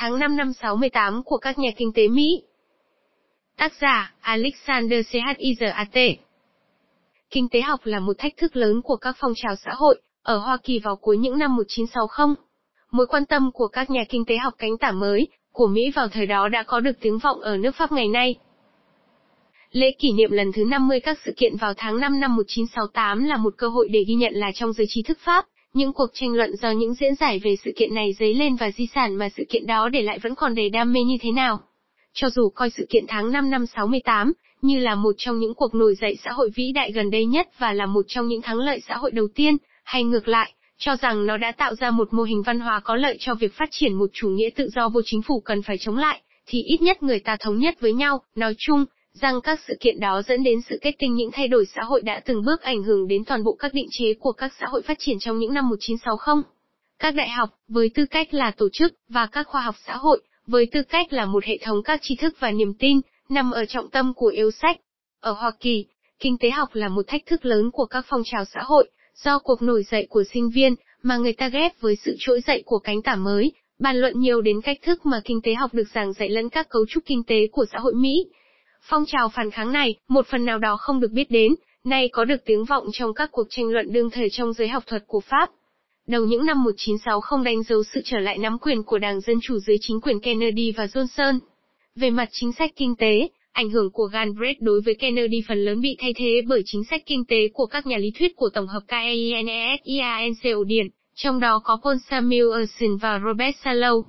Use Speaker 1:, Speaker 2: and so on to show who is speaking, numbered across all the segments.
Speaker 1: tháng 5 năm 68 của các nhà kinh tế Mỹ. Tác giả, Alexander CHIZAT Kinh tế học là một thách thức lớn của các phong trào xã hội, ở Hoa Kỳ vào cuối những năm 1960. Mối quan tâm của các nhà kinh tế học cánh tả mới, của Mỹ vào thời đó đã có được tiếng vọng ở nước Pháp ngày nay. Lễ kỷ niệm lần thứ 50 các sự kiện vào tháng 5 năm 1968 là một cơ hội để ghi nhận là trong giới trí thức Pháp, những cuộc tranh luận do những diễn giải về sự kiện này dấy lên và di sản mà sự kiện đó để lại vẫn còn đầy đam mê như thế nào. Cho dù coi sự kiện tháng 5 năm 68 như là một trong những cuộc nổi dậy xã hội vĩ đại gần đây nhất và là một trong những thắng lợi xã hội đầu tiên, hay ngược lại, cho rằng nó đã tạo ra một mô hình văn hóa có lợi cho việc phát triển một chủ nghĩa tự do vô chính phủ cần phải chống lại, thì ít nhất người ta thống nhất với nhau, nói chung, rằng các sự kiện đó dẫn đến sự kết tinh những thay đổi xã hội đã từng bước ảnh hưởng đến toàn bộ các định chế của các xã hội phát triển trong những năm 1960. Các đại học, với tư cách là tổ chức, và các khoa học xã hội, với tư cách là một hệ thống các tri thức và niềm tin, nằm ở trọng tâm của yêu sách. Ở Hoa Kỳ, kinh tế học là một thách thức lớn của các phong trào xã hội, do cuộc nổi dậy của sinh viên, mà người ta ghép với sự trỗi dậy của cánh tả mới, bàn luận nhiều đến cách thức mà kinh tế học được giảng dạy lẫn các cấu trúc kinh tế của xã hội Mỹ. Phong trào phản kháng này, một phần nào đó không được biết đến, nay có được tiếng vọng trong các cuộc tranh luận đương thời trong giới học thuật của Pháp. Đầu những năm 1960 đánh dấu sự trở lại nắm quyền của Đảng Dân Chủ dưới chính quyền Kennedy và Johnson. Về mặt chính sách kinh tế, ảnh hưởng của Galbraith đối với Kennedy phần lớn bị thay thế bởi chính sách kinh tế của các nhà lý thuyết của tổng hợp Keynes Điển, trong đó có Paul Samuelson và Robert Solow.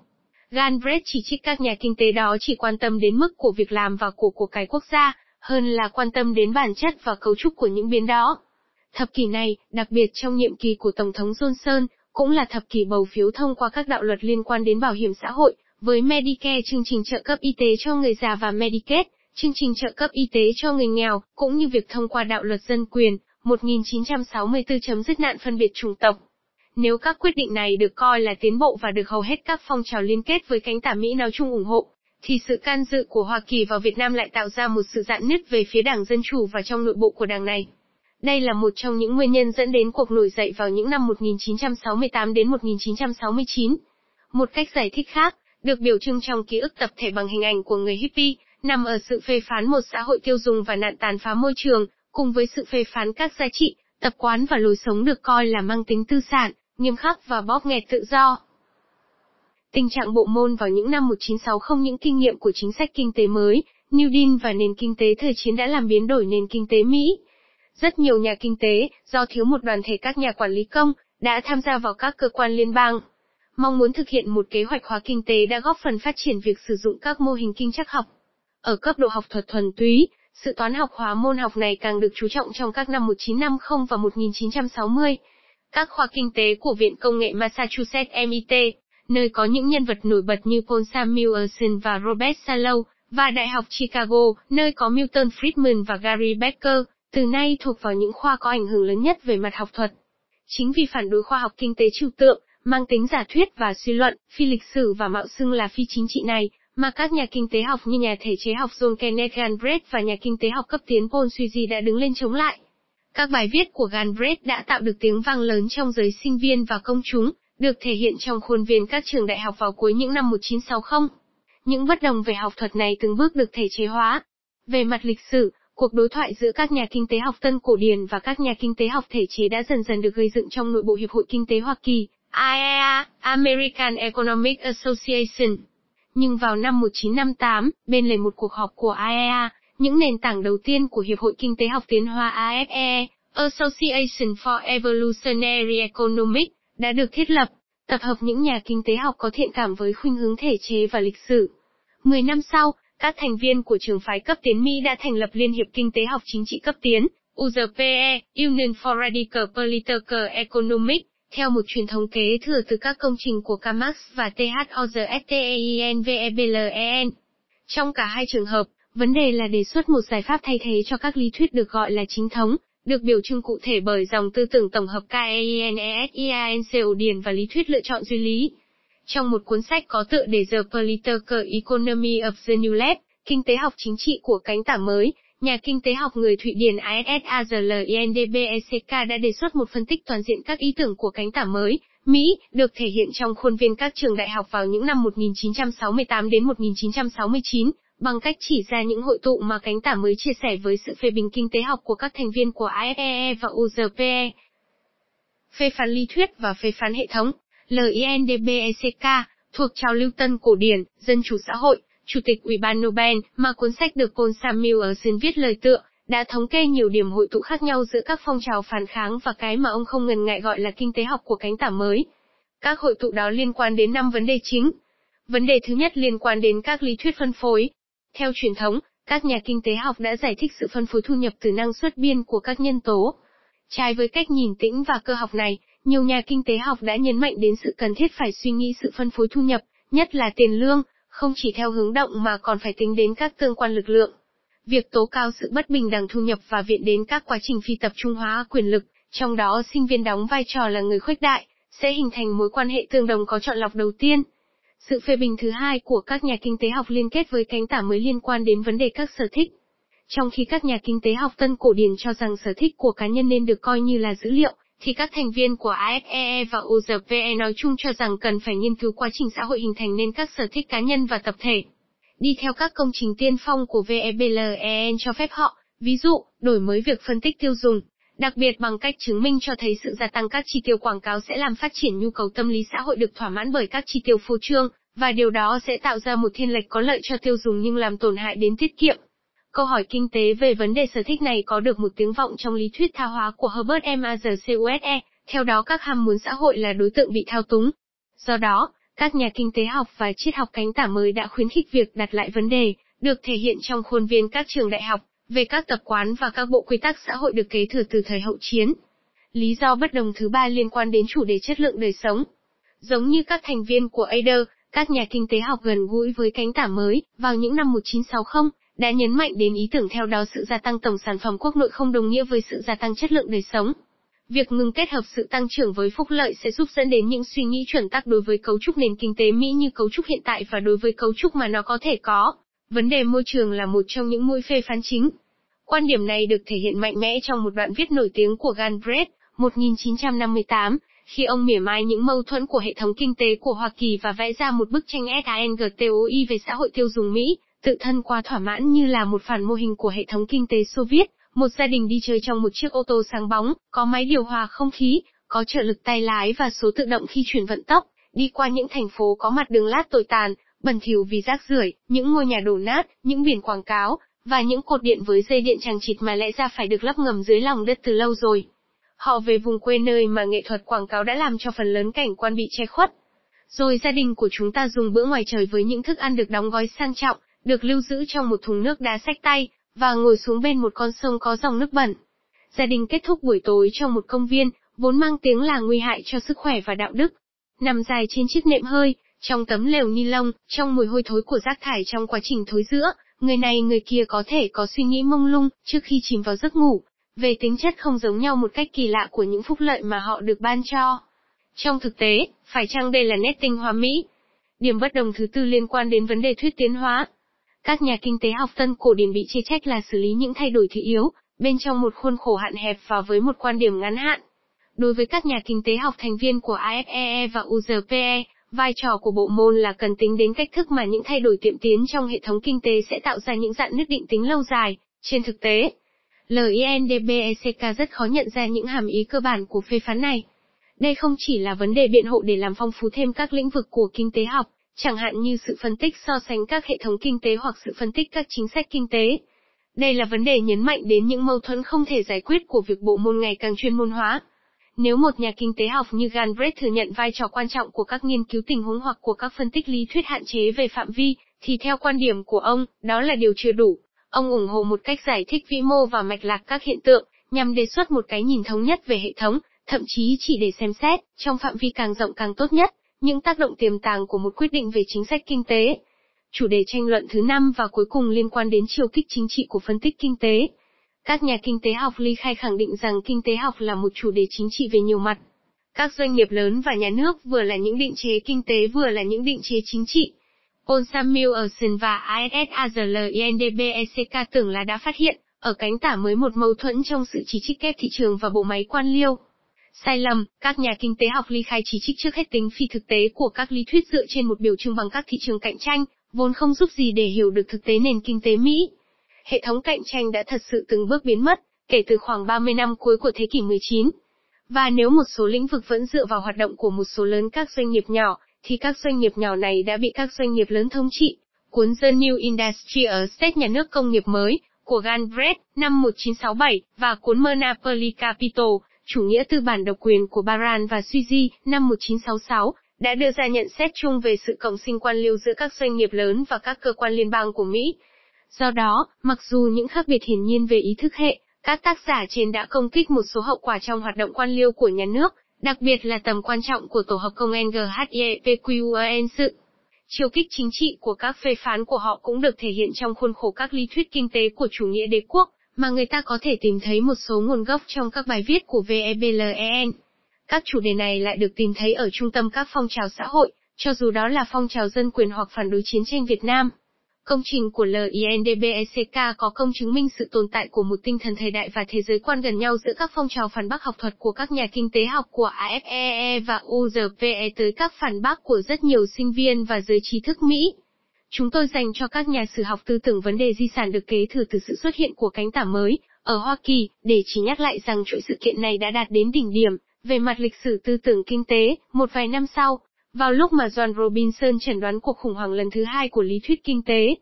Speaker 1: Galbraith chỉ trích các nhà kinh tế đó chỉ quan tâm đến mức của việc làm và của của cái quốc gia, hơn là quan tâm đến bản chất và cấu trúc của những biến đó. Thập kỷ này, đặc biệt trong nhiệm kỳ của Tổng thống Johnson, cũng là thập kỷ bầu phiếu thông qua các đạo luật liên quan đến bảo hiểm xã hội, với Medicare chương trình trợ cấp y tế cho người già và Medicaid, chương trình trợ cấp y tế cho người nghèo, cũng như việc thông qua đạo luật dân quyền, 1964 chấm dứt nạn phân biệt chủng tộc. Nếu các quyết định này được coi là tiến bộ và được hầu hết các phong trào liên kết với cánh tả Mỹ nói chung ủng hộ, thì sự can dự của Hoa Kỳ vào Việt Nam lại tạo ra một sự dạn nứt về phía Đảng Dân Chủ và trong nội bộ của đảng này. Đây là một trong những nguyên nhân dẫn đến cuộc nổi dậy vào những năm 1968 đến 1969. Một cách giải thích khác, được biểu trưng trong ký ức tập thể bằng hình ảnh của người hippie, nằm ở sự phê phán một xã hội tiêu dùng và nạn tàn phá môi trường, cùng với sự phê phán các giá trị, tập quán và lối sống được coi là mang tính tư sản, nghiêm khắc và bóp nghẹt tự do. Tình trạng bộ môn vào những năm 1960 những kinh nghiệm của chính sách kinh tế mới, New Deal và nền kinh tế thời chiến đã làm biến đổi nền kinh tế Mỹ. Rất nhiều nhà kinh tế, do thiếu một đoàn thể các nhà quản lý công, đã tham gia vào các cơ quan liên bang. Mong muốn thực hiện một kế hoạch hóa kinh tế đã góp phần phát triển việc sử dụng các mô hình kinh chắc học. Ở cấp độ học thuật thuần túy, sự toán học hóa môn học này càng được chú trọng trong các năm 1950 và 1960. Các khoa kinh tế của Viện Công nghệ Massachusetts MIT, nơi có những nhân vật nổi bật như Paul Samuelson và Robert Solow, và Đại học Chicago, nơi có Milton Friedman và Gary Becker, từ nay thuộc vào những khoa có ảnh hưởng lớn nhất về mặt học thuật. Chính vì phản đối khoa học kinh tế trừu tượng, mang tính giả thuyết và suy luận, phi lịch sử và mạo xưng là phi chính trị này, mà các nhà kinh tế học như nhà thể chế học John Kenneth Galbraith và nhà kinh tế học cấp tiến Paul Suzy đã đứng lên chống lại. Các bài viết của Galbraith đã tạo được tiếng vang lớn trong giới sinh viên và công chúng, được thể hiện trong khuôn viên các trường đại học vào cuối những năm 1960. Những bất đồng về học thuật này từng bước được thể chế hóa. Về mặt lịch sử, cuộc đối thoại giữa các nhà kinh tế học tân cổ điển và các nhà kinh tế học thể chế đã dần dần được gây dựng trong nội bộ Hiệp hội Kinh tế Hoa Kỳ, IEA, American Economic Association. Nhưng vào năm 1958, bên lề một cuộc họp của IEA, những nền tảng đầu tiên của Hiệp hội Kinh tế học Tiến hóa AFE, Association for Evolutionary Economics, đã được thiết lập, tập hợp những nhà kinh tế học có thiện cảm với khuynh hướng thể chế và lịch sử. Mười năm sau, các thành viên của trường phái cấp tiến Mỹ đã thành lập Liên hiệp Kinh tế học Chính trị cấp tiến, URPE, Union for Radical Political Economics, theo một truyền thống kế thừa từ các công trình của Karl Marx và THOZSTEINVEBLEN. Trong cả hai trường hợp, vấn đề là đề xuất một giải pháp thay thế cho các lý thuyết được gọi là chính thống, được biểu trưng cụ thể bởi dòng tư tưởng tổng hợp KEINESIANCO điển và lý thuyết lựa chọn duy lý. Trong một cuốn sách có tựa đề The Political Economy of the New Left, Kinh tế học chính trị của cánh tả mới, nhà kinh tế học người Thụy Điển ISSAZLINDBECK đã đề xuất một phân tích toàn diện các ý tưởng của cánh tả mới, Mỹ, được thể hiện trong khuôn viên các trường đại học vào những năm 1968 đến 1969, bằng cách chỉ ra những hội tụ mà cánh tả mới chia sẻ với sự phê bình kinh tế học của các thành viên của AFEE và UZPE. Phê phán lý thuyết và phê phán hệ thống, LINDBECK, thuộc trào lưu tân cổ điển, dân chủ xã hội, Chủ tịch Ủy ban Nobel, mà cuốn sách được Paul Samuelson viết lời tựa, đã thống kê nhiều điểm hội tụ khác nhau giữa các phong trào phản kháng và cái mà ông không ngần ngại gọi là kinh tế học của cánh tả mới. Các hội tụ đó liên quan đến 5 vấn đề chính. Vấn đề thứ nhất liên quan đến các lý thuyết phân phối. Theo truyền thống, các nhà kinh tế học đã giải thích sự phân phối thu nhập từ năng suất biên của các nhân tố. Trái với cách nhìn tĩnh và cơ học này, nhiều nhà kinh tế học đã nhấn mạnh đến sự cần thiết phải suy nghĩ sự phân phối thu nhập, nhất là tiền lương, không chỉ theo hướng động mà còn phải tính đến các tương quan lực lượng. Việc tố cao sự bất bình đẳng thu nhập và viện đến các quá trình phi tập trung hóa quyền lực, trong đó sinh viên đóng vai trò là người khuếch đại, sẽ hình thành mối quan hệ tương đồng có chọn lọc đầu tiên. Sự phê bình thứ hai của các nhà kinh tế học liên kết với cánh tả mới liên quan đến vấn đề các sở thích. Trong khi các nhà kinh tế học tân cổ điển cho rằng sở thích của cá nhân nên được coi như là dữ liệu, thì các thành viên của AFEE và UZVE nói chung cho rằng cần phải nghiên cứu quá trình xã hội hình thành nên các sở thích cá nhân và tập thể. Đi theo các công trình tiên phong của VEBLEN cho phép họ, ví dụ, đổi mới việc phân tích tiêu dùng, đặc biệt bằng cách chứng minh cho thấy sự gia tăng các chi tiêu quảng cáo sẽ làm phát triển nhu cầu tâm lý xã hội được thỏa mãn bởi các chi tiêu phô trương, và điều đó sẽ tạo ra một thiên lệch có lợi cho tiêu dùng nhưng làm tổn hại đến tiết kiệm. Câu hỏi kinh tế về vấn đề sở thích này có được một tiếng vọng trong lý thuyết tha hóa của Herbert Mazrcuse, theo đó các ham muốn xã hội là đối tượng bị thao túng. Do đó, các nhà kinh tế học và triết học cánh tả mới đã khuyến khích việc đặt lại vấn đề, được thể hiện trong khuôn viên các trường đại học, về các tập quán và các bộ quy tắc xã hội được kế thừa từ thời hậu chiến. Lý do bất đồng thứ ba liên quan đến chủ đề chất lượng đời sống. Giống như các thành viên của ADER, các nhà kinh tế học gần gũi với cánh tả mới, vào những năm 1960, đã nhấn mạnh đến ý tưởng theo đó sự gia tăng tổng sản phẩm quốc nội không đồng nghĩa với sự gia tăng chất lượng đời sống. Việc ngừng kết hợp sự tăng trưởng với phúc lợi sẽ giúp dẫn đến những suy nghĩ chuẩn tắc đối với cấu trúc nền kinh tế Mỹ như cấu trúc hiện tại và đối với cấu trúc mà nó có thể có. Vấn đề môi trường là một trong những mũi phê phán chính. Quan điểm này được thể hiện mạnh mẽ trong một đoạn viết nổi tiếng của Galbraith, 1958, khi ông mỉa mai những mâu thuẫn của hệ thống kinh tế của Hoa Kỳ và vẽ ra một bức tranh SANGTOI về xã hội tiêu dùng Mỹ, tự thân quá thỏa mãn như là một phản mô hình của hệ thống kinh tế Xô Viết, một gia đình đi chơi trong một chiếc ô tô sáng bóng, có máy điều hòa không khí, có trợ lực tay lái và số tự động khi chuyển vận tốc, đi qua những thành phố có mặt đường lát tồi tàn, bẩn thỉu vì rác rưởi, những ngôi nhà đổ nát, những biển quảng cáo, và những cột điện với dây điện chằng chịt mà lẽ ra phải được lắp ngầm dưới lòng đất từ lâu rồi. Họ về vùng quê nơi mà nghệ thuật quảng cáo đã làm cho phần lớn cảnh quan bị che khuất. Rồi gia đình của chúng ta dùng bữa ngoài trời với những thức ăn được đóng gói sang trọng, được lưu giữ trong một thùng nước đá sách tay, và ngồi xuống bên một con sông có dòng nước bẩn. Gia đình kết thúc buổi tối trong một công viên, vốn mang tiếng là nguy hại cho sức khỏe và đạo đức. Nằm dài trên chiếc nệm hơi, trong tấm lều ni lông, trong mùi hôi thối của rác thải trong quá trình thối giữa, người này người kia có thể có suy nghĩ mông lung trước khi chìm vào giấc ngủ, về tính chất không giống nhau một cách kỳ lạ của những phúc lợi mà họ được ban cho. Trong thực tế, phải chăng đây là nét tinh hoa Mỹ? Điểm bất đồng thứ tư liên quan đến vấn đề thuyết tiến hóa. Các nhà kinh tế học tân cổ điển bị chê trách là xử lý những thay đổi thị yếu, bên trong một khuôn khổ hạn hẹp và với một quan điểm ngắn hạn. Đối với các nhà kinh tế học thành viên của AFEE và UZPE, vai trò của bộ môn là cần tính đến cách thức mà những thay đổi tiệm tiến trong hệ thống kinh tế sẽ tạo ra những dạng nứt định tính lâu dài. Trên thực tế, LINDBECK rất khó nhận ra những hàm ý cơ bản của phê phán này. Đây không chỉ là vấn đề biện hộ để làm phong phú thêm các lĩnh vực của kinh tế học, chẳng hạn như sự phân tích so sánh các hệ thống kinh tế hoặc sự phân tích các chính sách kinh tế. Đây là vấn đề nhấn mạnh đến những mâu thuẫn không thể giải quyết của việc bộ môn ngày càng chuyên môn hóa. Nếu một nhà kinh tế học như Galbraith thừa nhận vai trò quan trọng của các nghiên cứu tình huống hoặc của các phân tích lý thuyết hạn chế về phạm vi, thì theo quan điểm của ông, đó là điều chưa đủ. Ông ủng hộ một cách giải thích vĩ mô và mạch lạc các hiện tượng, nhằm đề xuất một cái nhìn thống nhất về hệ thống, thậm chí chỉ để xem xét, trong phạm vi càng rộng càng tốt nhất những tác động tiềm tàng của một quyết định về chính sách kinh tế. Chủ đề tranh luận thứ năm và cuối cùng liên quan đến chiều kích chính trị của phân tích kinh tế. Các nhà kinh tế học ly khai khẳng định rằng kinh tế học là một chủ đề chính trị về nhiều mặt. Các doanh nghiệp lớn và nhà nước vừa là những định chế kinh tế vừa là những định chế chính trị. Paul Samuelson và ISSAZLINDBECK tưởng là đã phát hiện, ở cánh tả mới một mâu thuẫn trong sự chỉ trích kép thị trường và bộ máy quan liêu. Sai lầm, các nhà kinh tế học ly khai chỉ trích trước hết tính phi thực tế của các lý thuyết dựa trên một biểu trưng bằng các thị trường cạnh tranh, vốn không giúp gì để hiểu được thực tế nền kinh tế Mỹ. Hệ thống cạnh tranh đã thật sự từng bước biến mất, kể từ khoảng 30 năm cuối của thế kỷ 19. Và nếu một số lĩnh vực vẫn dựa vào hoạt động của một số lớn các doanh nghiệp nhỏ, thì các doanh nghiệp nhỏ này đã bị các doanh nghiệp lớn thống trị. Cuốn The New Industrial: State Nhà nước Công nghiệp mới, của Galbraith, năm 1967, và cuốn Monopoly Capital, chủ nghĩa tư bản độc quyền của Baran và Suzy, năm 1966, đã đưa ra nhận xét chung về sự cộng sinh quan liêu giữa các doanh nghiệp lớn và các cơ quan liên bang của Mỹ. Do đó, mặc dù những khác biệt hiển nhiên về ý thức hệ, các tác giả trên đã công kích một số hậu quả trong hoạt động quan liêu của nhà nước, đặc biệt là tầm quan trọng của tổ hợp công NGHEPQEN sự. Chiều kích chính trị của các phê phán của họ cũng được thể hiện trong khuôn khổ các lý thuyết kinh tế của chủ nghĩa đế quốc, mà người ta có thể tìm thấy một số nguồn gốc trong các bài viết của VEBLEN. Các chủ đề này lại được tìm thấy ở trung tâm các phong trào xã hội, cho dù đó là phong trào dân quyền hoặc phản đối chiến tranh Việt Nam. Công trình của LINDBECK có công chứng minh sự tồn tại của một tinh thần thời đại và thế giới quan gần nhau giữa các phong trào phản bác học thuật của các nhà kinh tế học của AFEE e và URPE tới các phản bác của rất nhiều sinh viên và giới trí thức Mỹ. Chúng tôi dành cho các nhà sử học tư tưởng vấn đề di sản được kế thừa từ sự xuất hiện của cánh tả mới, ở Hoa Kỳ, để chỉ nhắc lại rằng chuỗi sự kiện này đã đạt đến đỉnh điểm, về mặt lịch sử tư tưởng kinh tế, một vài năm sau, vào lúc mà John Robinson chẩn đoán cuộc khủng hoảng lần thứ hai của lý thuyết kinh tế.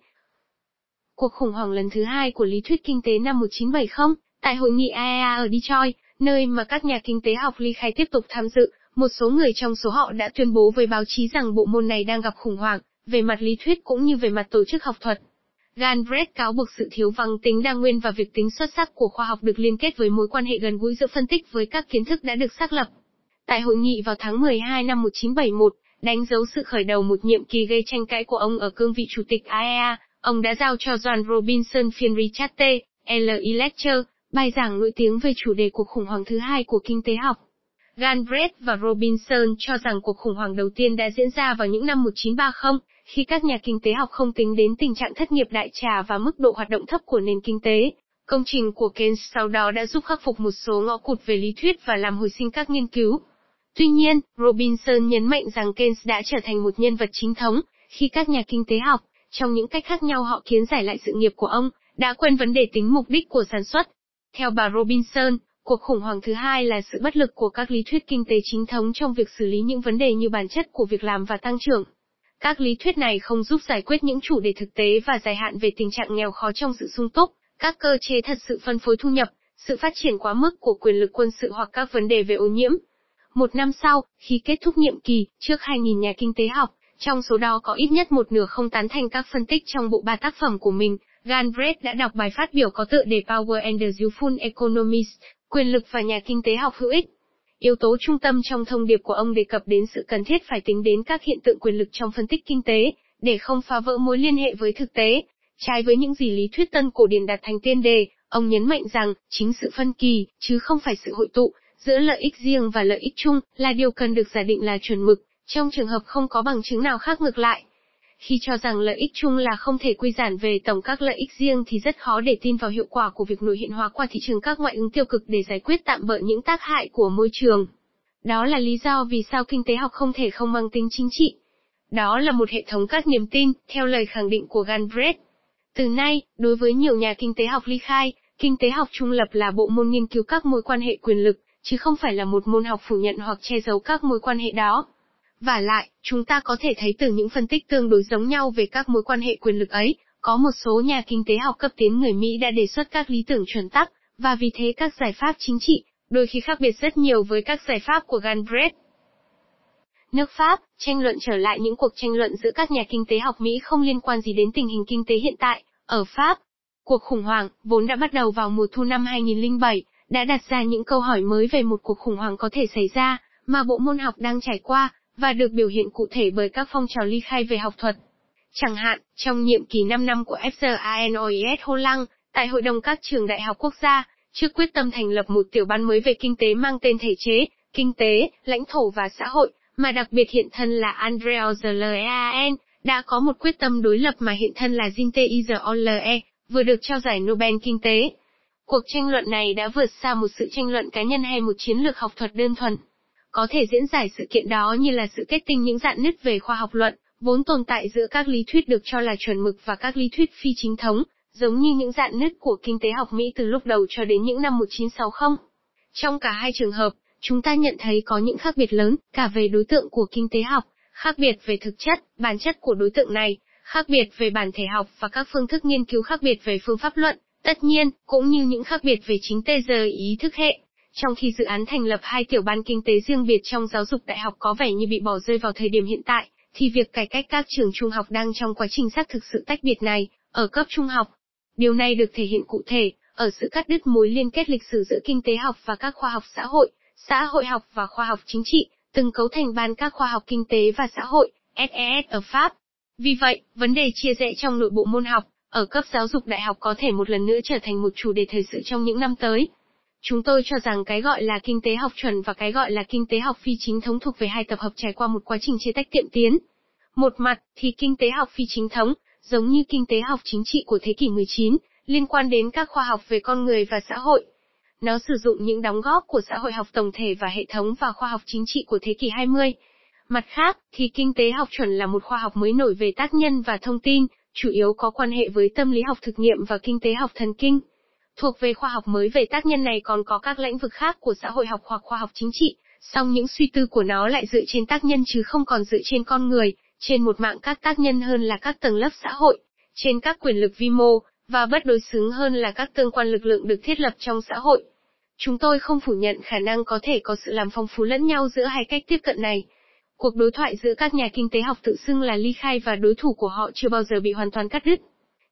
Speaker 1: Cuộc khủng hoảng lần thứ hai của lý thuyết kinh tế năm 1970, tại hội nghị IAEA ở Detroit, nơi mà các nhà kinh tế học ly khai tiếp tục tham dự, một số người trong số họ đã tuyên bố với báo chí rằng bộ môn này đang gặp khủng hoảng, về mặt lý thuyết cũng như về mặt tổ chức học thuật. Galbraith cáo buộc sự thiếu vắng tính đa nguyên và việc tính xuất sắc của khoa học được liên kết với mối quan hệ gần gũi giữa phân tích với các kiến thức đã được xác lập. Tại hội nghị vào tháng 12 năm 1971, đánh dấu sự khởi đầu một nhiệm kỳ gây tranh cãi của ông ở cương vị chủ tịch AEA, ông đã giao cho John Robinson phiên Richard T. L. E. Lecture, bài giảng nổi tiếng về chủ đề cuộc khủng hoảng thứ hai của kinh tế học. Galbraith và Robinson cho rằng cuộc khủng hoảng đầu tiên đã diễn ra vào những năm 1930, khi các nhà kinh tế học không tính đến tình trạng thất nghiệp đại trà và mức độ hoạt động thấp của nền kinh tế. Công trình của Keynes sau đó đã giúp khắc phục một số ngõ cụt về lý thuyết và làm hồi sinh các nghiên cứu. Tuy nhiên, Robinson nhấn mạnh rằng Keynes đã trở thành một nhân vật chính thống, khi các nhà kinh tế học, trong những cách khác nhau họ kiến giải lại sự nghiệp của ông, đã quên vấn đề tính mục đích của sản xuất. Theo bà Robinson, cuộc khủng hoảng thứ hai là sự bất lực của các lý thuyết kinh tế chính thống trong việc xử lý những vấn đề như bản chất của việc làm và tăng trưởng. Các lý thuyết này không giúp giải quyết những chủ đề thực tế và dài hạn về tình trạng nghèo khó trong sự sung túc, các cơ chế thật sự phân phối thu nhập, sự phát triển quá mức của quyền lực quân sự hoặc các vấn đề về ô nhiễm. Một năm sau, khi kết thúc nhiệm kỳ, trước 2.000 nhà kinh tế học, trong số đó có ít nhất một nửa không tán thành các phân tích trong bộ ba tác phẩm của mình, Galbraith đã đọc bài phát biểu có tựa đề Power and the Useful Economist, quyền lực và nhà kinh tế học hữu ích. Yếu tố trung tâm trong thông điệp của ông đề cập đến sự cần thiết phải tính đến các hiện tượng quyền lực trong phân tích kinh tế, để không phá vỡ mối liên hệ với thực tế. Trái với những gì lý thuyết tân cổ điển đặt thành tiên đề, ông nhấn mạnh rằng, chính sự phân kỳ, chứ không phải sự hội tụ, giữa lợi ích riêng và lợi ích chung, là điều cần được giả định là chuẩn mực, trong trường hợp không có bằng chứng nào khác ngược lại. Khi cho rằng lợi ích chung là không thể quy giản về tổng các lợi ích riêng thì rất khó để tin vào hiệu quả của việc nội hiện hóa qua thị trường các ngoại ứng tiêu cực để giải quyết tạm bỡ những tác hại của môi trường. Đó là lý do vì sao kinh tế học không thể không mang tính chính trị. Đó là một hệ thống các niềm tin, theo lời khẳng định của Galbraith. Từ nay, đối với nhiều nhà kinh tế học ly khai, kinh tế học trung lập là bộ môn nghiên cứu các mối quan hệ quyền lực, chứ không phải là một môn học phủ nhận hoặc che giấu các mối quan hệ đó. Và lại, chúng ta có thể thấy từ những phân tích tương đối giống nhau về các mối quan hệ quyền lực ấy, có một số nhà kinh tế học cấp tiến người Mỹ đã đề xuất các lý tưởng chuẩn tắc, và vì thế các giải pháp chính trị, đôi khi khác biệt rất nhiều với các giải pháp của Galbraith. Nước Pháp, tranh luận trở lại những cuộc tranh luận giữa các nhà kinh tế học Mỹ không liên quan gì đến tình hình kinh tế hiện tại, ở Pháp. Cuộc khủng hoảng, vốn đã bắt đầu vào mùa thu năm 2007, đã đặt ra những câu hỏi mới về một cuộc khủng hoảng có thể xảy ra, mà bộ môn học đang trải qua, và được biểu hiện cụ thể bởi các phong trào ly khai về học thuật. Chẳng hạn, trong nhiệm kỳ 5 năm của FZANOIS Lăng, tại Hội đồng các trường đại học quốc gia, trước quyết tâm thành lập một tiểu ban mới về kinh tế mang tên thể chế, kinh tế, lãnh thổ và xã hội, mà đặc biệt hiện thân là Andrea Zlean, đã có một quyết tâm đối lập mà hiện thân là Jinte Izole, vừa được trao giải Nobel Kinh tế. Cuộc tranh luận này đã vượt xa một sự tranh luận cá nhân hay một chiến lược học thuật đơn thuần. Có thể diễn giải sự kiện đó như là sự kết tinh những dạn nứt về khoa học luận, vốn tồn tại giữa các lý thuyết được cho là chuẩn mực và các lý thuyết phi chính thống, giống như những dạn nứt của kinh tế học Mỹ từ lúc đầu cho đến những năm 1960. Trong cả hai trường hợp, chúng ta nhận thấy có những khác biệt lớn, cả về đối tượng của kinh tế học, khác biệt về thực chất, bản chất của đối tượng này, khác biệt về bản thể học và các phương thức nghiên cứu khác biệt về phương pháp luận, tất nhiên, cũng như những khác biệt về chính tê giờ ý thức hệ. Trong khi dự án thành lập hai tiểu ban kinh tế riêng biệt trong giáo dục đại học có vẻ như bị bỏ rơi vào thời điểm hiện tại, thì việc cải cách các trường trung học đang trong quá trình xác thực sự tách biệt này, ở cấp trung học. Điều này được thể hiện cụ thể, ở sự cắt đứt mối liên kết lịch sử giữa kinh tế học và các khoa học xã hội, xã hội học và khoa học chính trị, từng cấu thành ban các khoa học kinh tế và xã hội, SES ở Pháp. Vì vậy, vấn đề chia rẽ trong nội bộ môn học, ở cấp giáo dục đại học có thể một lần nữa trở thành một chủ đề thời sự trong những năm tới. Chúng tôi cho rằng cái gọi là kinh tế học chuẩn và cái gọi là kinh tế học phi chính thống thuộc về hai tập hợp trải qua một quá trình chia tách tiệm tiến. Một mặt thì kinh tế học phi chính thống, giống như kinh tế học chính trị của thế kỷ 19, liên quan đến các khoa học về con người và xã hội. Nó sử dụng những đóng góp của xã hội học tổng thể và hệ thống và khoa học chính trị của thế kỷ 20. Mặt khác, thì kinh tế học chuẩn là một khoa học mới nổi về tác nhân và thông tin, chủ yếu có quan hệ với tâm lý học thực nghiệm và kinh tế học thần kinh. Thuộc về khoa học mới về tác nhân này còn có các lĩnh vực khác của xã hội học hoặc khoa học chính trị, song những suy tư của nó lại dựa trên tác nhân chứ không còn dựa trên con người, trên một mạng các tác nhân hơn là các tầng lớp xã hội, trên các quyền lực vi mô, và bất đối xứng hơn là các tương quan lực lượng được thiết lập trong xã hội. Chúng tôi không phủ nhận khả năng có thể có sự làm phong phú lẫn nhau giữa hai cách tiếp cận này. Cuộc đối thoại giữa các nhà kinh tế học tự xưng là ly khai và đối thủ của họ chưa bao giờ bị hoàn toàn cắt đứt.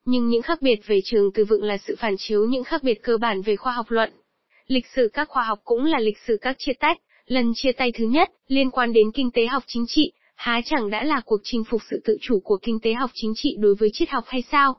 Speaker 1: Nhưng những khác biệt về trường từ vựng là sự phản chiếu những khác biệt cơ bản về khoa học luận. Lịch sử các khoa học cũng là lịch sử các chia tách, lần chia tay thứ nhất, liên quan đến kinh tế học chính trị, há chẳng đã là cuộc chinh phục sự tự chủ của kinh tế học chính trị đối với triết học hay sao?